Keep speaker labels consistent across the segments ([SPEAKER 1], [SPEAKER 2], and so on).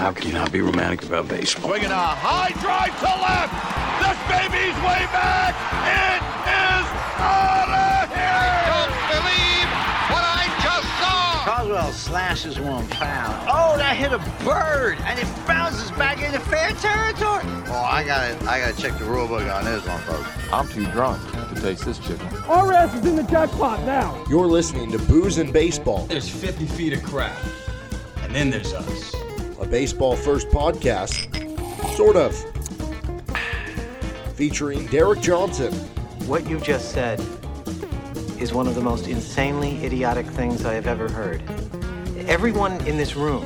[SPEAKER 1] How can you not be romantic about baseball?
[SPEAKER 2] Swinging a high drive to left. This baby's way back. It is out of here.
[SPEAKER 3] Don't believe what I just saw.
[SPEAKER 4] Coswell slashes one foul. Oh, that hit a bird, and it bounces back into fair territory.
[SPEAKER 5] Oh, I gotta, I gotta check the rule book on this one, folks.
[SPEAKER 6] I'm too drunk to taste this chicken.
[SPEAKER 7] Our ass is in the jackpot now.
[SPEAKER 8] You're listening to Booze and Baseball,
[SPEAKER 9] There's 50 feet of crap. And then there's us.
[SPEAKER 8] A baseball first podcast, sort of, featuring Derek Johnson,
[SPEAKER 10] What you just said is one of the most insanely idiotic things I have ever heard. Everyone in this room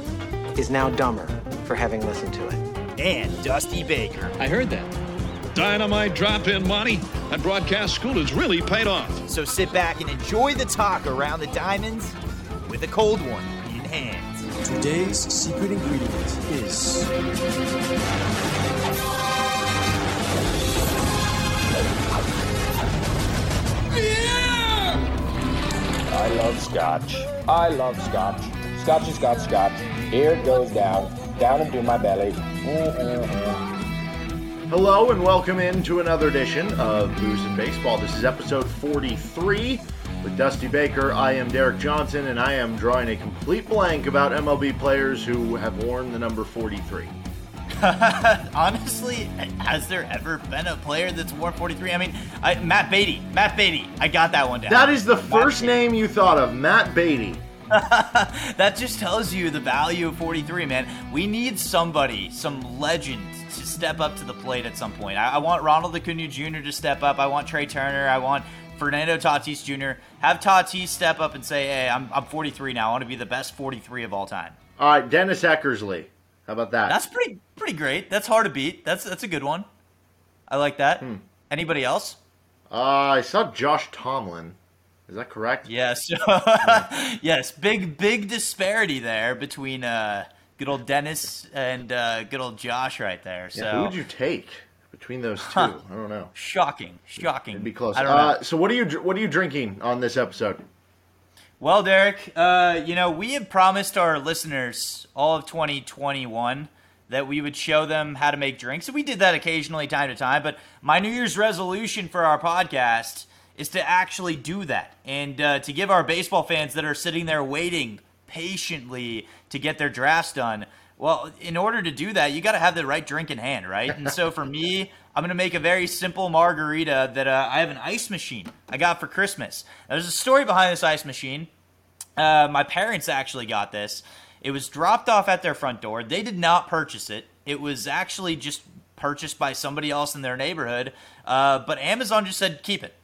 [SPEAKER 10] is now dumber for having listened to it.
[SPEAKER 11] and Dusty Baker.
[SPEAKER 9] I heard that.
[SPEAKER 2] Dynamite drop in money. That broadcast school has really paid off.
[SPEAKER 11] So sit back and enjoy the talk around the diamonds with a cold one in hand.
[SPEAKER 7] Today's secret ingredient is
[SPEAKER 6] I love scotch. I love scotch. Scotchy scotch scotch. Here it goes down, down into my belly. Mm-mm-mm.
[SPEAKER 8] Hello and welcome into another edition of Booze and Baseball. This is episode 43 with Dusty Baker. I am Derek Johnson and I am drawing a complete blank about MLB players who have worn the number 43.
[SPEAKER 11] Honestly, has there ever been a player that's worn 43? I mean, I, Matt Beatty. Matt Beatty. I got that one down.
[SPEAKER 8] That is the
[SPEAKER 11] Matt
[SPEAKER 8] first
[SPEAKER 11] Beatty.
[SPEAKER 8] name you thought of, Matt Beatty.
[SPEAKER 11] that just tells you the value of 43, man. We need somebody, some legend, to step up to the plate at some point. I, I want Ronald Acuna Jr. to step up. I want Trea Turner. I want Fernando Tatis Jr. Have Tatis step up and say, "Hey, I'm, I'm 43 now. I want to be the best 43 of all time."
[SPEAKER 8] All right, Dennis Eckersley. How about that?
[SPEAKER 11] That's pretty pretty great. That's hard to beat. That's that's a good one. I like that.
[SPEAKER 8] Hmm.
[SPEAKER 11] Anybody else?
[SPEAKER 8] uh, I saw Josh Tomlin. Is that correct?
[SPEAKER 11] Yes. yes. Big big disparity there between uh, good old Dennis and uh, good old Josh right there. So
[SPEAKER 8] Yeah, who would you take between those two? I don't know.
[SPEAKER 11] shocking, shocking.
[SPEAKER 8] It'd be close.
[SPEAKER 11] I don't know.
[SPEAKER 8] Uh, so what are you what are you drinking on this episode?
[SPEAKER 11] Well, Derek, uh, you know, we had promised our listeners all of 2021 that we would show them how to make drinks. And we did that occasionally, time to time. But my New Year's resolution for our podcast is to actually do that and uh, to give our baseball fans that are sitting there waiting patiently to get their drafts done. Well, in order to do that, you got to have the right drink in hand, right? And so for me, I'm going to make a very simple margarita that uh, I have an ice machine I got for Christmas. Now, there's a story behind this ice machine. Uh, my parents actually got this. It was dropped off at their front door. They did not purchase it. It was actually just purchased by somebody else in their neighborhood. Uh, but Amazon just said keep it.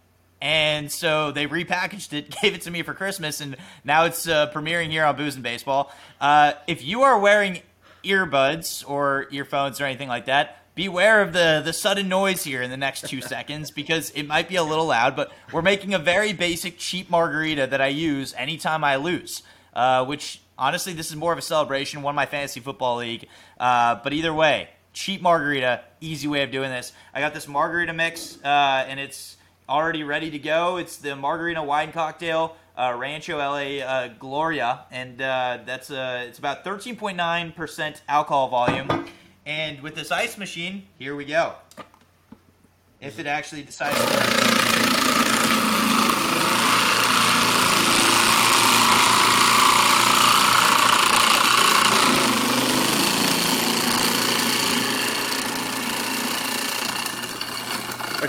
[SPEAKER 11] And so they repackaged it, gave it to me for Christmas, and now it's uh, premiering here on Booze and Baseball. Uh, if you are wearing earbuds or earphones or anything like that, beware of the the sudden noise here in the next two seconds because it might be a little loud. But we're making a very basic, cheap margarita that I use anytime I lose. Uh, which honestly, this is more of a celebration. Won my fantasy football league, uh, but either way, cheap margarita, easy way of doing this. I got this margarita mix, uh, and it's already ready to go. It's the margarita wine cocktail. Uh, Rancho LA uh, Gloria, and uh, that's uh, it's about 13.9% alcohol volume. And with this ice machine, here we go. If it actually decides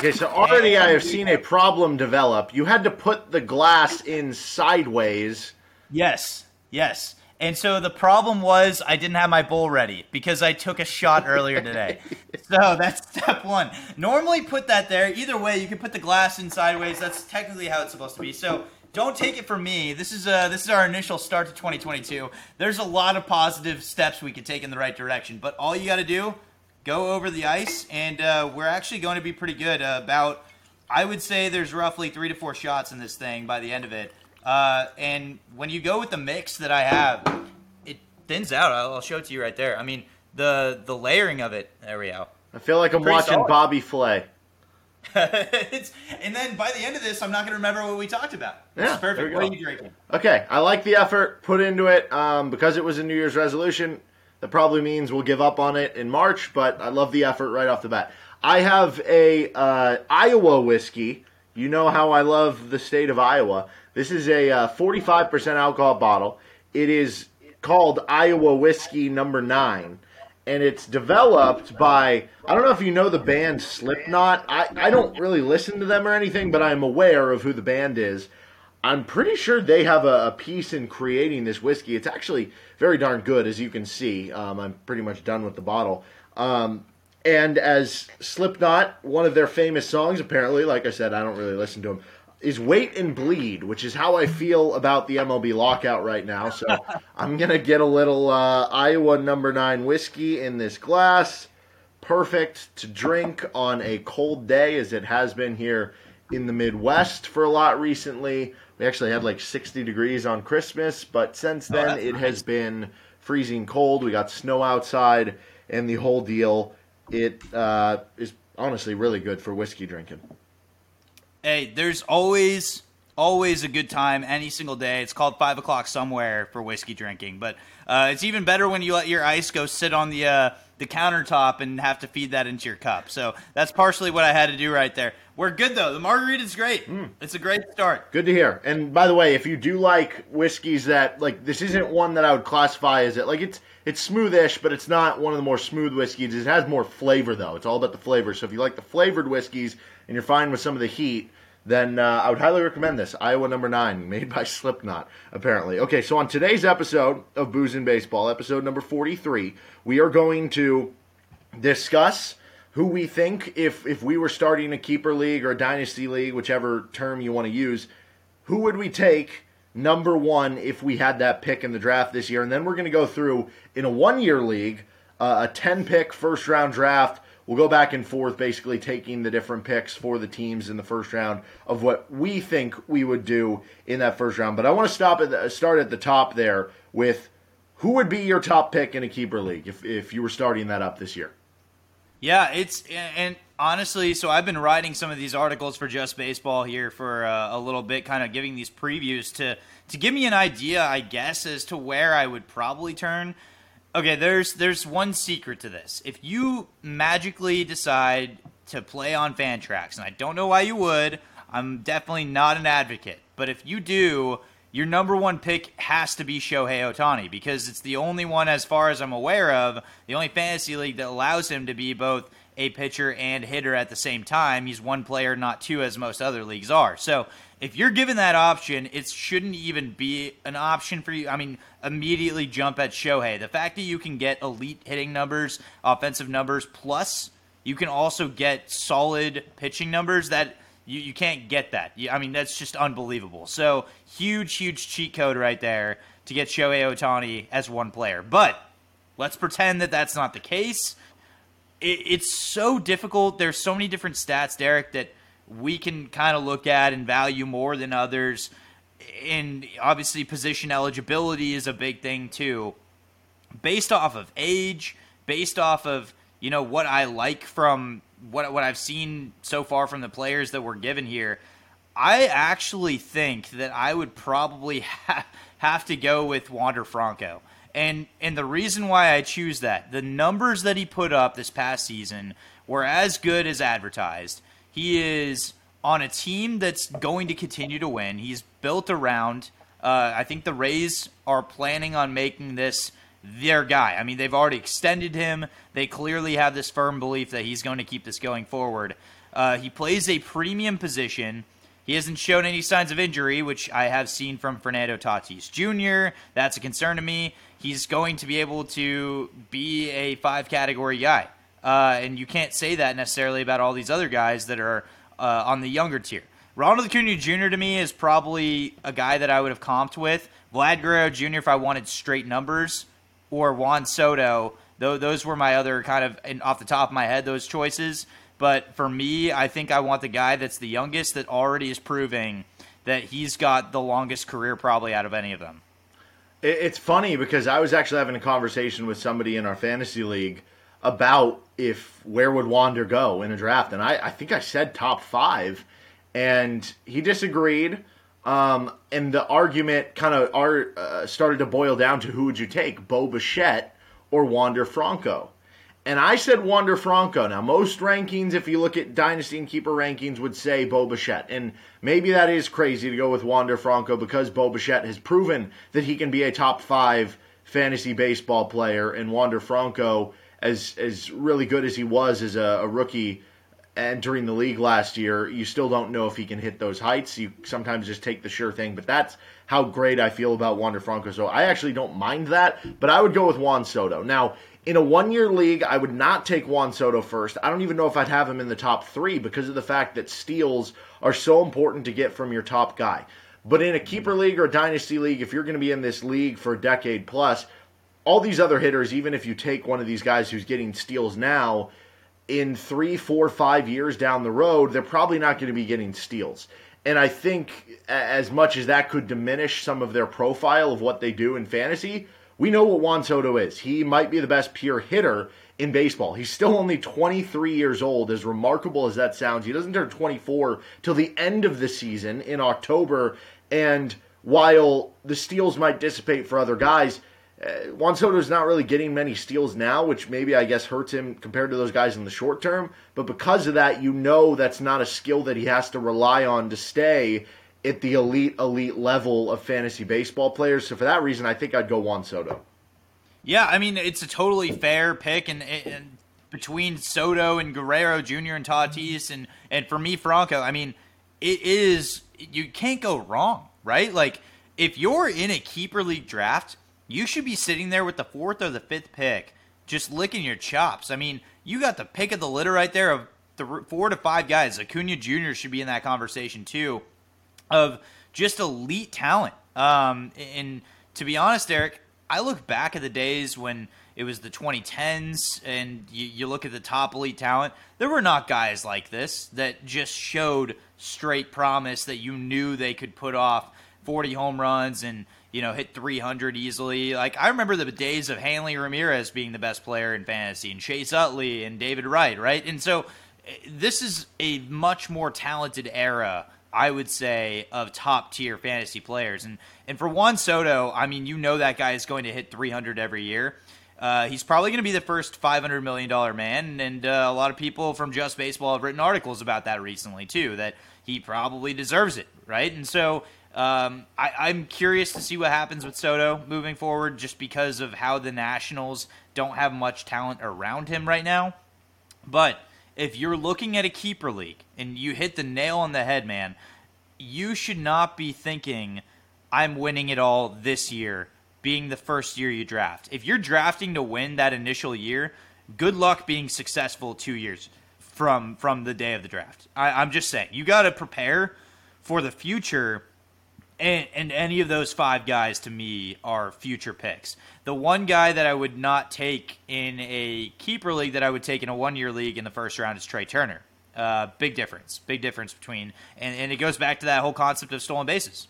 [SPEAKER 8] Okay, so already I have seen a problem develop. You had to put the glass in sideways.
[SPEAKER 11] Yes, yes. And so the problem was I didn't have my bowl ready because I took a shot earlier today. so that's step one. Normally put that there. Either way, you can put the glass in sideways. That's technically how it's supposed to be. So don't take it from me. This is uh, this is our initial start to 2022. There's a lot of positive steps we could take in the right direction, but all you got to do, go over the ice, and uh, we're actually going to be pretty good. Uh, about, I would say there's roughly three to four shots in this thing by the end of it. Uh, and when you go with the mix that I have, it thins out. I'll, I'll show it to you right there. I mean, the the layering of it. There we go.
[SPEAKER 8] I feel like I'm
[SPEAKER 11] Pretty
[SPEAKER 8] watching
[SPEAKER 11] solid.
[SPEAKER 8] Bobby Flay.
[SPEAKER 11] it's, and then by the end of this, I'm not going to remember what we talked about.
[SPEAKER 8] Yeah,
[SPEAKER 11] it's perfect. What are you drinking?
[SPEAKER 8] Okay, I like the effort put into it um, because it was a New Year's resolution. That probably means we'll give up on it in March, but I love the effort right off the bat. I have a uh, Iowa whiskey. You know how I love the state of Iowa. This is a uh, 45% alcohol bottle. It is called Iowa Whiskey Number Nine, and it's developed by I don't know if you know the band Slipknot. I, I don't really listen to them or anything, but I'm aware of who the band is. I'm pretty sure they have a, a piece in creating this whiskey. It's actually very darn good, as you can see. Um, I'm pretty much done with the bottle. Um, and as Slipknot, one of their famous songs, apparently, like I said, I don't really listen to them, is Wait and Bleed, which is how I feel about the MLB lockout right now. So I'm going to get a little uh, Iowa number nine whiskey in this glass. Perfect to drink on a cold day, as it has been here in the Midwest for a lot recently. We actually had like 60 degrees on Christmas, but since
[SPEAKER 11] Oh,
[SPEAKER 8] then
[SPEAKER 11] that's
[SPEAKER 8] it
[SPEAKER 11] nice.
[SPEAKER 8] has been freezing cold. We got snow outside, and the whole deal. It uh, is honestly really good for whiskey drinking.
[SPEAKER 11] Hey, there's always always a good time any single day. It's called five o'clock somewhere for whiskey drinking, but uh, it's even better when you let your ice go sit on the uh, the countertop and have to feed that into your cup. So that's partially what I had to do right there. We're good though. The margarita's great. Mm. It's a great start.
[SPEAKER 8] Good to hear. And by the way, if you do like whiskeys that like this isn't one that I would classify as it like it's it's smoothish, but it's not one of the more smooth whiskeys. It has more flavor though. It's all about the flavor. So if you like the flavored whiskeys and you're fine with some of the heat, then uh, I would highly recommend this Iowa Number Nine, made by Slipknot. Apparently, okay. So on today's episode of Booze and Baseball, episode number forty-three, we are going to discuss who we think if if we were starting a keeper league or a dynasty league, whichever term you want to use, who would we take number one if we had that pick in the draft this year? And then we're going to go through in a one year league, uh, a ten pick first round draft. We'll go back and forth, basically taking the different picks for the teams in the first round of what we think we would do in that first round. But I want to stop at the, start at the top there with who would be your top pick in a keeper league if if you were starting that up this year.
[SPEAKER 11] Yeah, it's and honestly, so I've been writing some of these articles for Just Baseball here for uh, a little bit, kind of giving these previews to to give me an idea, I guess, as to where I would probably turn. Okay, there's there's one secret to this. If you magically decide to play on Fantrax, and I don't know why you would, I'm definitely not an advocate, but if you do, your number one pick has to be Shohei Ohtani because it's the only one, as far as I'm aware of, the only fantasy league that allows him to be both a pitcher and hitter at the same time. He's one player, not two, as most other leagues are. So if you're given that option, it shouldn't even be an option for you. I mean, immediately jump at Shohei. The fact that you can get elite hitting numbers, offensive numbers, plus you can also get solid pitching numbers that you, you can't get that. I mean, that's just unbelievable. So, huge, huge cheat code right there to get Shohei Ohtani as one player. But let's pretend that that's not the case. It, it's so difficult. There's so many different stats, Derek, that we can kind of look at and value more than others. And obviously, position eligibility is a big thing, too based off of age, based off of you know what I like from what what I've seen so far from the players that were given here, I actually think that I would probably ha- have to go with Wander Franco. And and the reason why I choose that, the numbers that he put up this past season were as good as advertised. He is on a team that's going to continue to win. He's built around uh, I think the Rays are planning on making this their guy. I mean, they've already extended him. They clearly have this firm belief that he's going to keep this going forward. Uh, he plays a premium position. He hasn't shown any signs of injury, which I have seen from Fernando Tatis Jr. That's a concern to me. He's going to be able to be a five category guy. Uh, and you can't say that necessarily about all these other guys that are uh, on the younger tier. Ronald Acuna Jr. to me is probably a guy that I would have comped with. Vlad Guerrero Jr. if I wanted straight numbers, or Juan Soto. Though those were my other kind of off the top of my head those choices. But for me, I think I want the guy that's the youngest that already is proving that he's got the longest career probably out of any of them.
[SPEAKER 8] It- It's funny because I was actually having a conversation with somebody in our fantasy league about if where would Wander go in a draft, and I, I think I said top five, and he disagreed. Um, and the argument kind of uh, started to boil down to who would you take, Bo Bichette or Wander Franco? And I said Wander Franco. Now, most rankings, if you look at Dynasty and Keeper rankings, would say Bo Bichette. And maybe that is crazy to go with Wander Franco because Bo Bichette has proven that he can be a top five fantasy baseball player. And Wander Franco, as, as really good as he was as a, a rookie entering the league last year, you still don't know if he can hit those heights. You sometimes just take the sure thing. But that's how great I feel about Wander Franco. So I actually don't mind that. But I would go with Juan Soto. Now, in a one year league, I would not take Juan Soto first. I don't even know if I'd have him in the top three because of the fact that steals are so important to get from your top guy. But in a keeper league or a dynasty league, if you're going to be in this league for a decade plus, all these other hitters, even if you take one of these guys who's getting steals now, in three, four, five years down the road, they're probably not going to be getting steals. And I think as much as that could diminish some of their profile of what they do in fantasy, we know what Juan Soto is. He might be the best pure hitter in baseball. He's still only 23 years old, as remarkable as that sounds. He doesn't turn 24 till the end of the season in October. And while the steals might dissipate for other guys, uh, Juan Soto is not really getting many steals now, which maybe I guess hurts him compared to those guys in the short term. But because of that, you know that's not a skill that he has to rely on to stay at the elite, elite level of fantasy baseball players. So for that reason, I think I'd go Juan Soto.
[SPEAKER 11] Yeah, I mean it's a totally fair pick, and, and between Soto and Guerrero Jr. and Tatis, and and for me Franco, I mean it is you can't go wrong, right? Like if you're in a keeper league draft, you should be sitting there with the fourth or the fifth pick, just licking your chops. I mean, you got the pick of the litter right there of the four to five guys. Acuna Jr. should be in that conversation too of just elite talent. Um, and to be honest, Eric, I look back at the days when it was the 2010s and you, you, look at the top elite talent, there were not guys like this that just showed straight promise that you knew they could put off 40 home runs and you know hit 300 easily. Like I remember the days of Hanley Ramirez being the best player in fantasy and Chase Utley and David Wright, right? And so eh, this is a much more talented era I would say, of top tier fantasy players. And and for Juan Soto, I mean, you know that guy is going to hit 300 every year. Uh, he's probably going to be the first $500 million man, and uh, a lot of people from Just Baseball have written articles about that recently too. That he probably deserves it, right? And so um, I, am curious to see what happens with Soto moving forward, just because of how the Nationals don't have much talent around him right now. But if you're looking at a keeper league and you hit the nail on the head, man, you should not be thinking, I'm winning it all this year, being the first year you draft. If you're drafting to win that initial year, good luck being successful two years from from the day of the draft. I, I'm just saying, you got to prepare for the future and, and any of those five guys to me are future picks. The one guy that I would not take in a keeper league that I would take in a one year league in the first round is Trea Turner. Uh, big difference. Big difference between, and, and it goes back to that whole concept of stolen bases.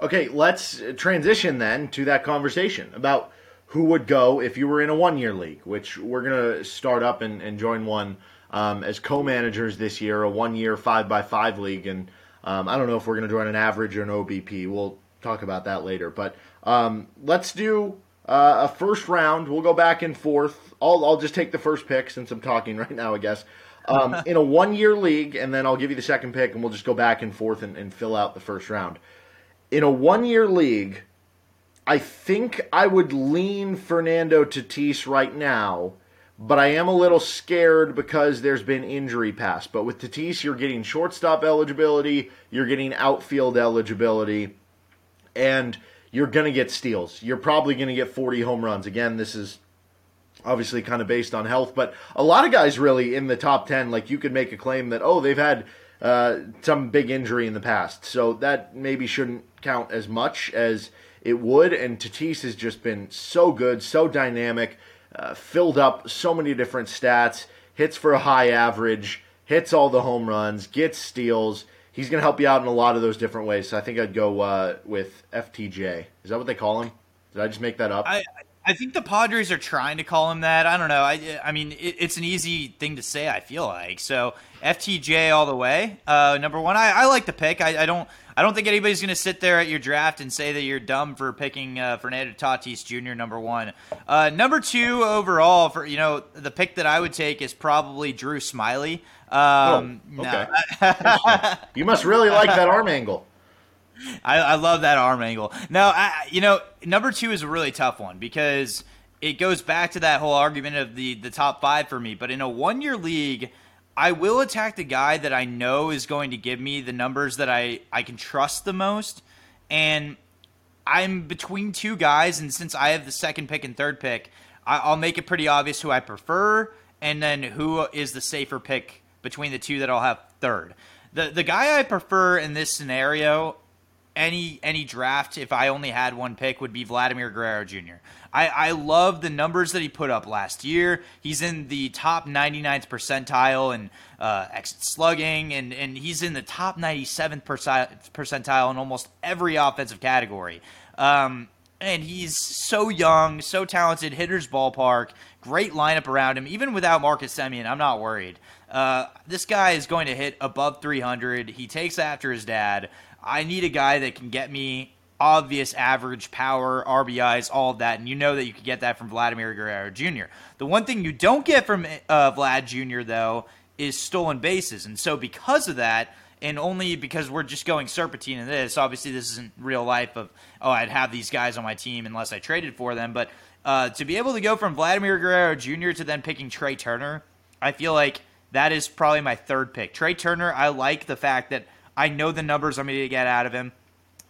[SPEAKER 8] Okay, let's transition then to that conversation about who would go if you were in a one year league, which we're going to start up and, and join one um, as co managers this year, a one year five by five league. And um, I don't know if we're going to join an average or an OBP. We'll talk about that later. But um, let's do uh, a first round. We'll go back and forth. I'll, I'll just take the first pick since I'm talking right now, I guess. Um, in a one year league, and then I'll give you the second pick, and we'll just go back and forth and, and fill out the first round. In a one year league, I think I would lean Fernando Tatis right now but I am a little scared because there's been injury past. But with Tatis, you're getting shortstop eligibility, you're getting outfield eligibility, and you're going to get steals. You're probably going to get 40 home runs. Again, this is obviously kind of based on health, but a lot of guys really in the top 10, like you could make a claim that, oh, they've had uh, some big injury in the past. So that maybe shouldn't count as much as it would. And Tatis has just been so good, so dynamic uh, filled up so many different stats, hits for a high average, hits all the home runs, gets steals. He's going to help you out in a lot of those different ways. So I think I'd go uh, with FTJ. Is that what they call him? Did I just make that up?
[SPEAKER 11] I, I think the Padres are trying to call him that. I don't know. I, I mean, it, it's an easy thing to say. I feel like so FTJ all the way. Uh, number one, I, I like the pick. I, I don't I don't think anybody's going to sit there at your draft and say that you're dumb for picking uh, Fernando Tatis Jr. number one. Uh, number two overall for you know the pick that I would take is probably Drew Smyly. Um,
[SPEAKER 8] oh, okay. No. you must really like that arm angle.
[SPEAKER 11] I, I love that arm angle. No, I, you know, number two is a really tough one because it goes back to that whole argument of the the top five for me. But in a one year league, I will attack the guy that I know is going to give me the numbers that I I can trust the most, and I'm between two guys. And since I have the second pick and third pick, I, I'll make it pretty obvious who I prefer, and then who is the safer pick between the two that I'll have third. The the guy I prefer in this scenario any any draft if I only had one pick would be Vladimir Guerrero Jr. I, I love the numbers that he put up last year. He's in the top 99th percentile in uh, exit slugging, and, and he's in the top 97th percentile in almost every offensive category. Um, and he's so young, so talented, hitter's ballpark, great lineup around him. Even without Marcus Semien, I'm not worried. Uh, this guy is going to hit above 300. He takes after his dad. I need a guy that can get me obvious average power, RBIs, all of that, and you know that you could get that from Vladimir Guerrero Jr. The one thing you don't get from uh, Vlad Jr. though is stolen bases, and so because of that, and only because we're just going serpentine in this. Obviously, this isn't real life of oh, I'd have these guys on my team unless I traded for them. But uh, to be able to go from Vladimir Guerrero Jr. to then picking Trea Turner, I feel like that is probably my third pick. Trea Turner, I like the fact that I know the numbers I'm going to get out of him.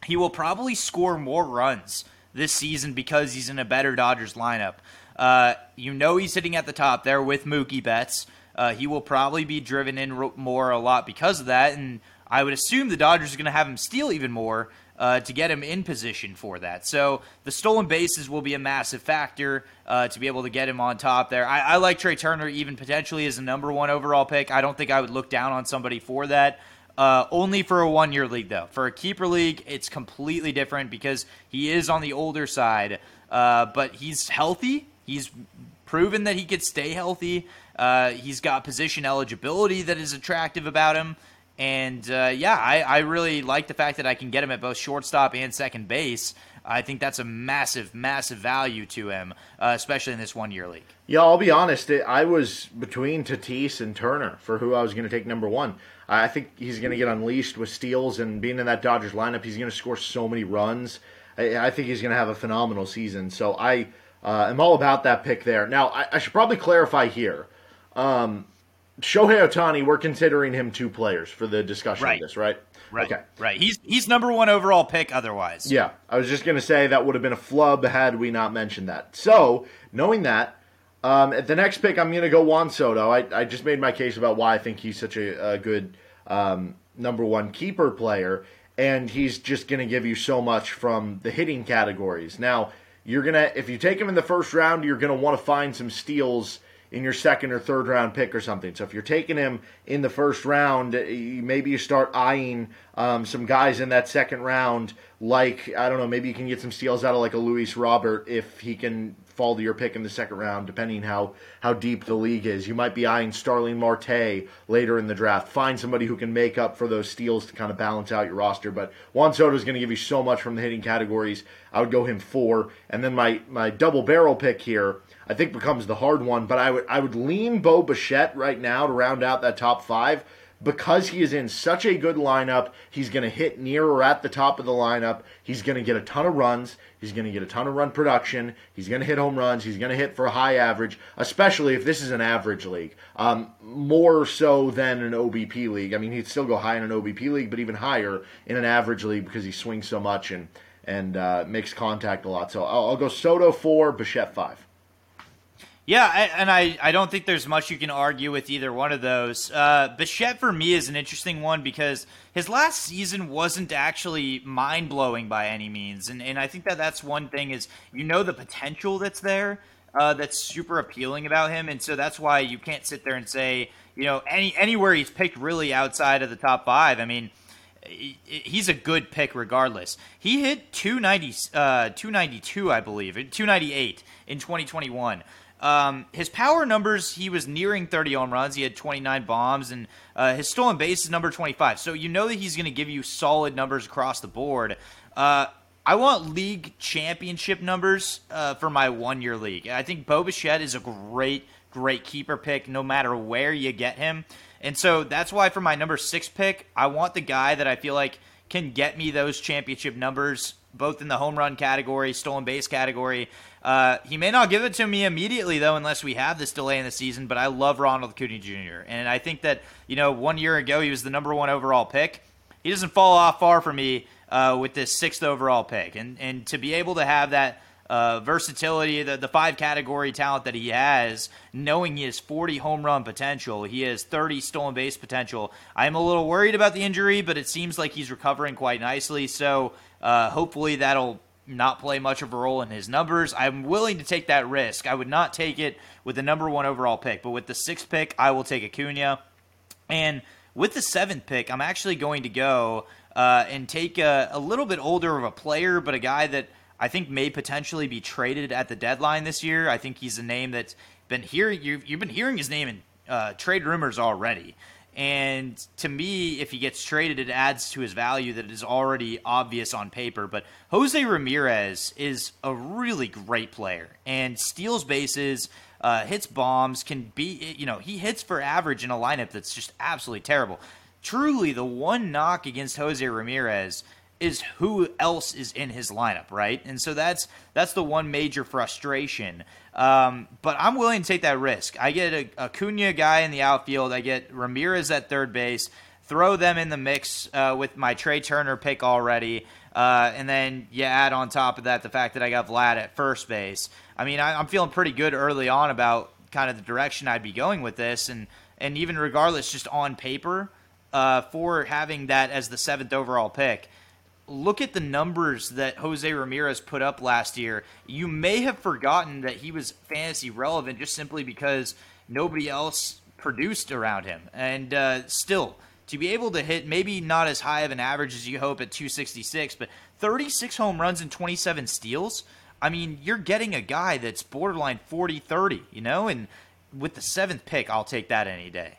[SPEAKER 11] He will probably score more runs this season because he's in a better Dodgers lineup. Uh, you know he's sitting at the top there with Mookie Betts. Uh, he will probably be driven in more a lot because of that, and I would assume the Dodgers are going to have him steal even more uh, to get him in position for that. So the stolen bases will be a massive factor uh, to be able to get him on top there. I, I like Trea Turner even potentially as a number one overall pick. I don't think I would look down on somebody for that. Uh, only for a one year league, though. For a keeper league, it's completely different because he is on the older side, uh, but he's healthy. He's proven that he could stay healthy. Uh, he's got position eligibility that is attractive about him. And uh, yeah, I, I, really like the fact that I can get him at both shortstop and second base. I think that's a massive, massive value to him, uh, especially in this one year league.
[SPEAKER 8] Yeah, I'll be honest. I was between Tatis and Turner for who I was going to take number one. I think he's going to get unleashed with steals and being in that Dodgers lineup. He's going to score so many runs. I, I think he's going to have a phenomenal season. So I uh, am all about that pick there. Now I, I should probably clarify here. Um, Shohei Ohtani, we're considering him two players for the discussion right. of this, right?
[SPEAKER 11] Right. Okay. Right. He's he's number one overall pick. Otherwise.
[SPEAKER 8] Yeah, I was just going to say that would have been a flub had we not mentioned that. So knowing that, um, at the next pick, I'm going to go Juan Soto. I, I just made my case about why I think he's such a, a good um, number one keeper player, and he's just going to give you so much from the hitting categories. Now, you're gonna if you take him in the first round, you're going to want to find some steals in your second or third round pick or something. So if you're taking him in the first round, maybe you start eyeing um, some guys in that second round. Like I don't know, maybe you can get some steals out of like a Luis Robert if he can fall to your pick in the second round, depending how how deep the league is. You might be eyeing Starling Marte later in the draft. Find somebody who can make up for those steals to kind of balance out your roster. But Juan Soto is going to give you so much from the hitting categories. I would go him four, and then my my double barrel pick here. I think becomes the hard one, but I would I would lean Bo Bichette right now to round out that top five because he is in such a good lineup, he's going to hit near or at the top of the lineup. He's going to get a ton of runs. He's going to get a ton of run production. He's going to hit home runs. He's going to hit for a high average, especially if this is an average league. Um, more so than an OBP league. I mean, he'd still go high in an OBP league, but even higher in an average league because he swings so much and and uh, makes contact a lot. So I'll, I'll go Soto four, Bichette five.
[SPEAKER 11] Yeah, and I, I don't think there's much you can argue with either one of those. Uh, Bichette for me is an interesting one because his last season wasn't actually mind blowing by any means, and and I think that that's one thing is you know the potential that's there, uh, that's super appealing about him, and so that's why you can't sit there and say you know any anywhere he's picked really outside of the top five. I mean, he's a good pick regardless. He hit 290, uh, 292, I believe, 298 in 2021. Um, his power numbers, he was nearing 30 home runs. He had 29 bombs, and uh, his stolen base is number 25. So you know that he's going to give you solid numbers across the board. Uh, I want league championship numbers uh, for my one year league. I think Bo Bichette is a great, great keeper pick no matter where you get him. And so that's why for my number six pick, I want the guy that I feel like can get me those championship numbers, both in the home run category, stolen base category. Uh, he may not give it to me immediately though, unless we have this delay in the season. But I love Ronald Acuna Jr. and I think that you know one year ago he was the number one overall pick. He doesn't fall off far for me uh, with this sixth overall pick, and and to be able to have that. Uh, versatility, the, the five category talent that he has, knowing he has 40 home run potential, he has 30 stolen base potential. I'm a little worried about the injury, but it seems like he's recovering quite nicely. So uh, hopefully that'll not play much of a role in his numbers. I'm willing to take that risk. I would not take it with the number one overall pick, but with the sixth pick, I will take Acuna. And with the seventh pick, I'm actually going to go uh, and take a, a little bit older of a player, but a guy that I think may potentially be traded at the deadline this year. I think he's a name that's been here. You've, you've been hearing his name in uh, trade rumors already. And to me, if he gets traded, it adds to his value that is already obvious on paper. But Jose Ramirez is a really great player and steals bases, uh, hits bombs, can be, you know, he hits for average in a lineup that's just absolutely terrible. Truly, the one knock against Jose Ramirez is who else is in his lineup, right? And so that's that's the one major frustration. Um, but I'm willing to take that risk. I get a, Acuna guy in the outfield. I get Ramirez at third base. Throw them in the mix uh, with my Trea Turner pick already. Uh, and then you add on top of that the fact that I got Vlad at first base. I mean, I, am feeling pretty good early on about kind of the direction I'd be going with this. And, and even regardless, just on paper, uh, for having that as the seventh overall pick, look at the numbers that Jose Ramirez put up last year. You may have forgotten that he was fantasy relevant just simply because nobody else produced around him. And uh, still, to be able to hit maybe not as high of an average as you hope at 266, but 36 home runs and 27 steals. I mean, you're getting a guy that's borderline 40 30, you know? And with the seventh pick, I'll take that any day.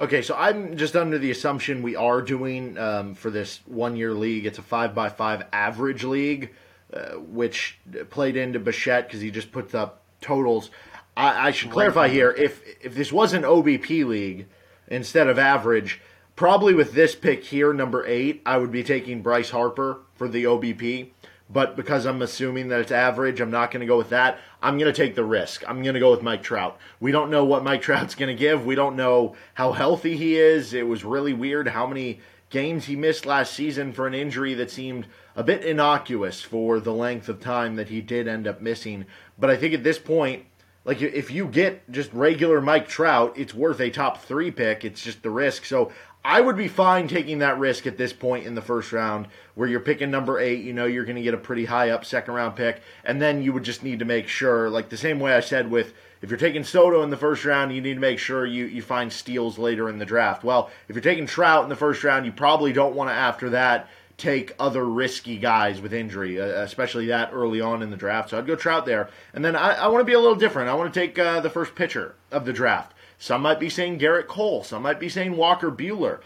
[SPEAKER 8] Okay, so I'm just under the assumption we are doing um, for this one year league. It's a five by five average league, uh, which played into Bichette because he just puts up totals. I, I should clarify here if if this was an OBP league instead of average, probably with this pick here, number eight, I would be taking Bryce Harper for the OBP but because I'm assuming that it's average, I'm not going to go with that. I'm going to take the risk. I'm going to go with Mike Trout. We don't know what Mike Trout's going to give. We don't know how healthy he is. It was really weird how many games he missed last season for an injury that seemed a bit innocuous for the length of time that he did end up missing. But I think at this point, like if you get just regular Mike Trout, it's worth a top three pick. It's just the risk. So I would be fine taking that risk at this point in the first round where you're picking number eight. You know, you're going to get a pretty high up second round pick. And then you would just need to make sure, like the same way I said with if you're taking Soto in the first round, you need to make sure you, you find steals later in the draft. Well, if you're taking Trout in the first round, you probably don't want to, after that, take other risky guys with injury, uh, especially that early on in the draft. So I'd go Trout there. And then I, I want to be a little different. I want to take uh, the first pitcher of the draft. Some might be saying Gerrit Cole. Some might be saying Walker Buehler.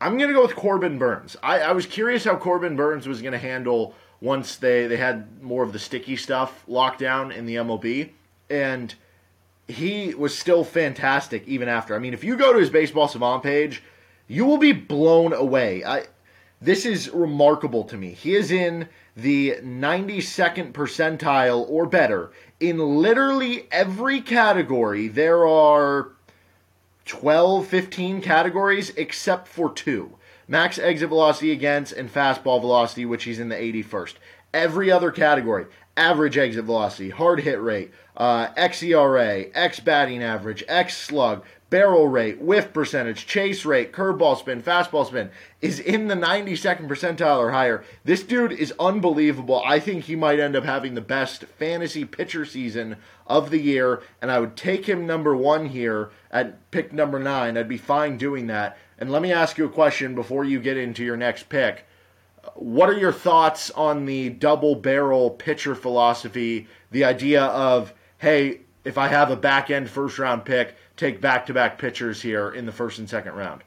[SPEAKER 8] I'm going to go with Corbin Burnes. I, I was curious how Corbin Burnes was going to handle once they, they had more of the sticky stuff locked down in the MLB. And he was still fantastic even after. I mean, if you go to his Baseball Savant page, you will be blown away. I, this is remarkable to me. He is in the 92nd percentile or better in literally every category. There are 12, 15 categories except for two max exit velocity against and fastball velocity, which he's in the 81st. Every other category, average exit velocity, hard hit rate, uh, xERA, x batting average, x slug, barrel rate, whiff percentage, chase rate, curveball spin, fastball spin is in the 92nd percentile or higher. This dude is unbelievable. I think he might end up having the best fantasy pitcher season of the year, and I would take him number one here at pick number nine. I'd be fine doing that. And let me ask you a question before you get into your next pick. What are your thoughts on the double barrel pitcher philosophy? The idea of, hey, if I have a back end first round pick, take back to back pitchers here in the first and second round.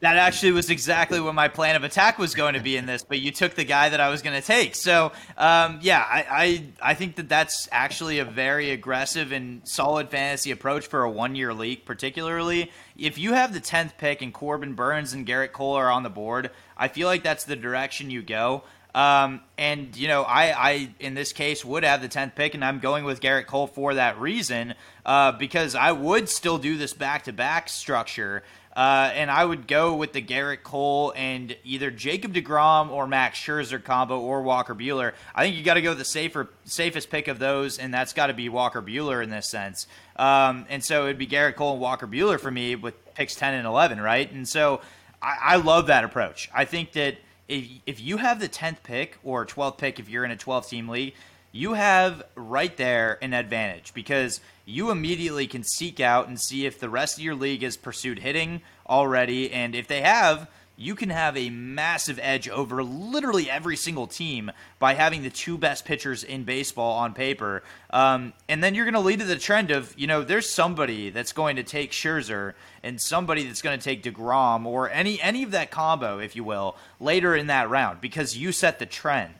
[SPEAKER 11] That actually was exactly what my plan of attack was going to be in this, but you took the guy that I was going to take. So, um, yeah, I, I, I think that that's actually a very aggressive and solid fantasy approach for a one year league, particularly if you have the tenth pick and Corbin Burnes and Gerrit Cole are on the board. I feel like that's the direction you go. Um, and you know, I, I in this case would have the tenth pick, and I'm going with Gerrit Cole for that reason, uh, because I would still do this back to back structure. Uh, and I would go with the Gerrit Cole and either Jacob DeGrom or Max Scherzer combo or Walker Buehler. I think you got to go with the safer, safest pick of those, and that's got to be Walker Buehler in this sense. Um, and so it'd be Gerrit Cole and Walker Buehler for me with picks 10 and 11, right? And so I, I love that approach. I think that if, if you have the 10th pick or 12th pick if you're in a 12 team league, you have right there an advantage because you immediately can seek out and see if the rest of your league has pursued hitting already. And if they have, you can have a massive edge over literally every single team by having the two best pitchers in baseball on paper. Um, and then you're going to lead to the trend of, you know, there's somebody that's going to take Scherzer and somebody that's going to take DeGrom or any any of that combo, if you will, later in that round because you set the trend.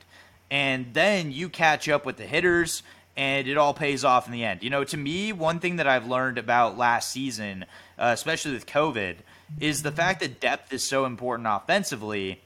[SPEAKER 11] And then you catch up with the hitters and it all pays off in the end. You know, to me, one thing that I've learned about last season, uh, especially with COVID, is the fact that depth is so important offensively.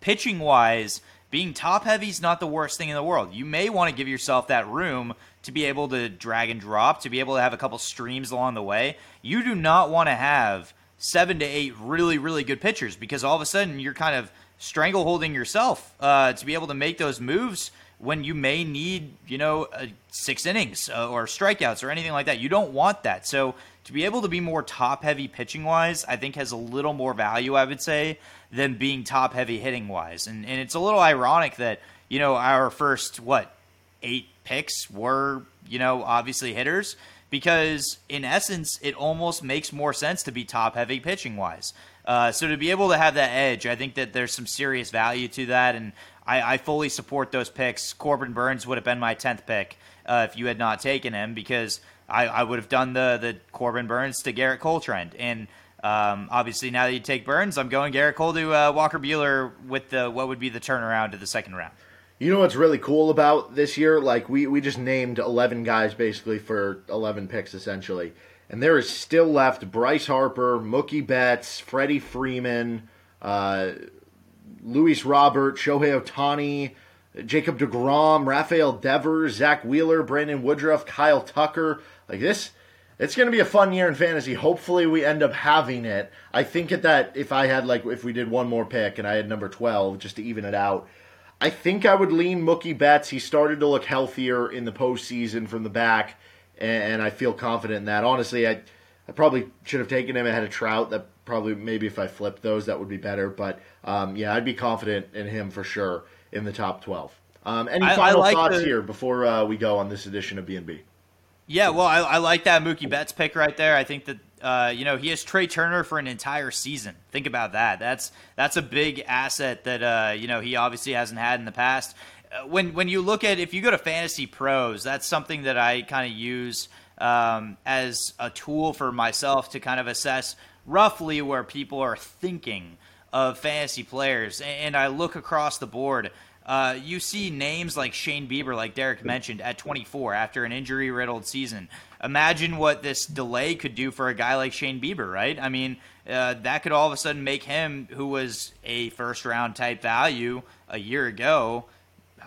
[SPEAKER 11] Pitching wise, being top heavy is not the worst thing in the world. You may want to give yourself that room to be able to drag and drop, to be able to have a couple streams along the way. You do not want to have seven to eight really, really good pitchers because all of a sudden you're kind of strangleholding yourself uh, to be able to make those moves when you may need, you know, uh, six innings uh, or strikeouts or anything like that. You don't want that. So to be able to be more top heavy pitching wise, I think has a little more value, I would say, than being top heavy hitting wise. And, and it's a little ironic that, you know, our first, what, eight picks were, you know, obviously hitters because in essence, it almost makes more sense to be top heavy pitching wise. Uh, so to be able to have that edge, I think that there's some serious value to that, and I, I fully support those picks. Corbin Burnes would have been my tenth pick uh, if you had not taken him, because I, I would have done the the Corbin Burnes to Gerrit Cole trend, and um, obviously now that you take Burnes, I'm going Gerrit Cole to uh, Walker Buehler with the what would be the turnaround to the second round.
[SPEAKER 8] You know what's really cool about this year? Like we we just named 11 guys basically for 11 picks essentially. And there is still left Bryce Harper, Mookie Betts, Freddie Freeman, uh, Luis Robert, Shohei Ohtani, Jacob DeGrom, Rafael Devers, Zack Wheeler, Brandon Woodruff, Kyle Tucker. Like this, it's going to be a fun year in fantasy. Hopefully, we end up having it. I think at that, if I had like, if we did one more pick and I had number 12 just to even it out, I think I would lean Mookie Betts. He started to look healthier in the postseason from the back and I feel confident in that. Honestly, I I probably should have taken him ahead of Trout. That probably maybe if I flipped those, that would be better. But um, yeah, I'd be confident in him for sure in the top twelve. Um, any I, final I like thoughts the... here before uh, we go on this edition of BNB?
[SPEAKER 11] Yeah, well, I, I, like that Mookie Betts pick right there. I think that uh, you know he has Trea Turner for an entire season. Think about that. That's that's a big asset that uh, you know he obviously hasn't had in the past when when you look at if you go to Fantasy Pros, that's something that I kind of use um, as a tool for myself to kind of assess roughly where people are thinking of fantasy players. And I look across the board. Uh, you see names like Shane Bieber, like Derek mentioned, at 24 after an injury riddled season. Imagine what this delay could do for a guy like Shane Bieber, right? I mean, uh, that could all of a sudden make him, who was a first round type value a year ago,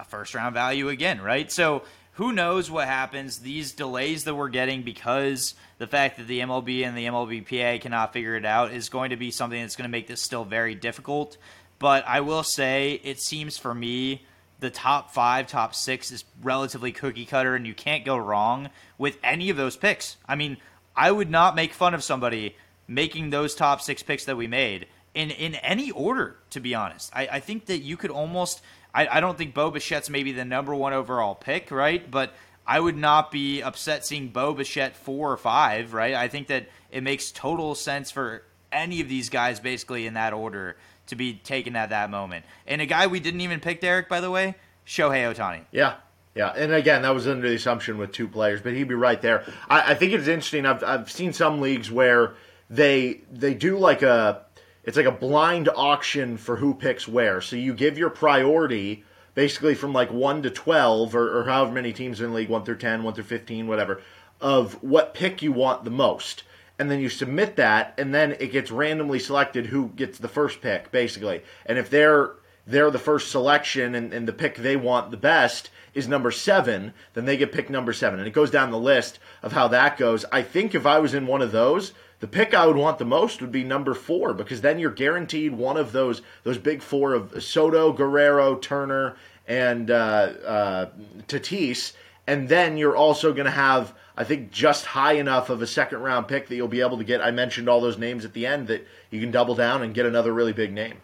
[SPEAKER 11] first round value again, right? So who knows what happens? These delays that we're getting because the fact that the MLB and the MLBPA cannot figure it out is going to be something that's going to make this still very difficult. But I will say, it seems for me the top five, top six is relatively cookie cutter, and you can't go wrong with any of those picks. I mean, I would not make fun of somebody making those top six picks that we made in in any order. To be honest, I, I think that you could almost. I, I don't think Bo Bichette's maybe the number one overall pick, right? But I would not be upset seeing Bo Bichette four or five, right? I think that it makes total sense for any of these guys basically in that order to be taken at that moment. And a guy we didn't even pick, Derek, by the way, Shohei Ohtani.
[SPEAKER 8] Yeah. Yeah, and again, that was under the assumption with two players, but he'd be right there. I, I think it's interesting. I've, I've seen some leagues where they they do like a it's like a blind auction for who picks where. So you give your priority basically from like one to twelve, or, or however many teams in league, one through 10, 1 through fifteen, whatever, of what pick you want the most and then you submit that, and then it gets randomly selected who gets the first pick, basically. And if they're they're the first selection and, and the pick they want the best is number seven, then they get pick number seven. And it goes down the list of how that goes. I think if I was in one of those, the pick I would want the most would be number four because then you're guaranteed one of those those big four of Soto, Guerrero, Turner, and uh, uh, Tatis, and then you're also going to have I think just high enough of a second round pick that you'll be able to get. I mentioned all those names at the end that you can double down and get another really big name.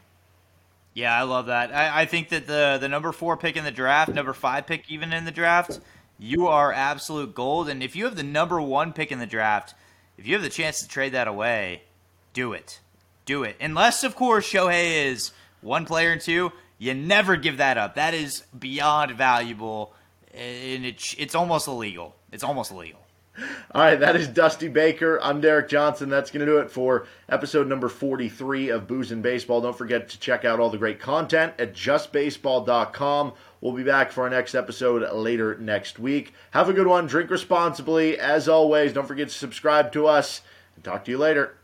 [SPEAKER 11] Yeah, I love that. I, I think that the the number four pick in the draft, number five pick even in the draft, you are absolute gold. And if you have the number one pick in the draft, if you have the chance to trade that away, do it. Do it. Unless, of course, Shohei is one player and two, you never give that up. That is beyond valuable, and it's it's almost illegal. It's almost illegal.
[SPEAKER 8] All right, that is Dusty Baker. I'm Derek Johnson. That's going to do it for episode number 43 of Booze and Baseball. Don't forget to check out all the great content at justbaseball.com. We'll be back for our next episode later next week. Have a good one. Drink responsibly. As always, don't forget to subscribe to us. Talk to you later.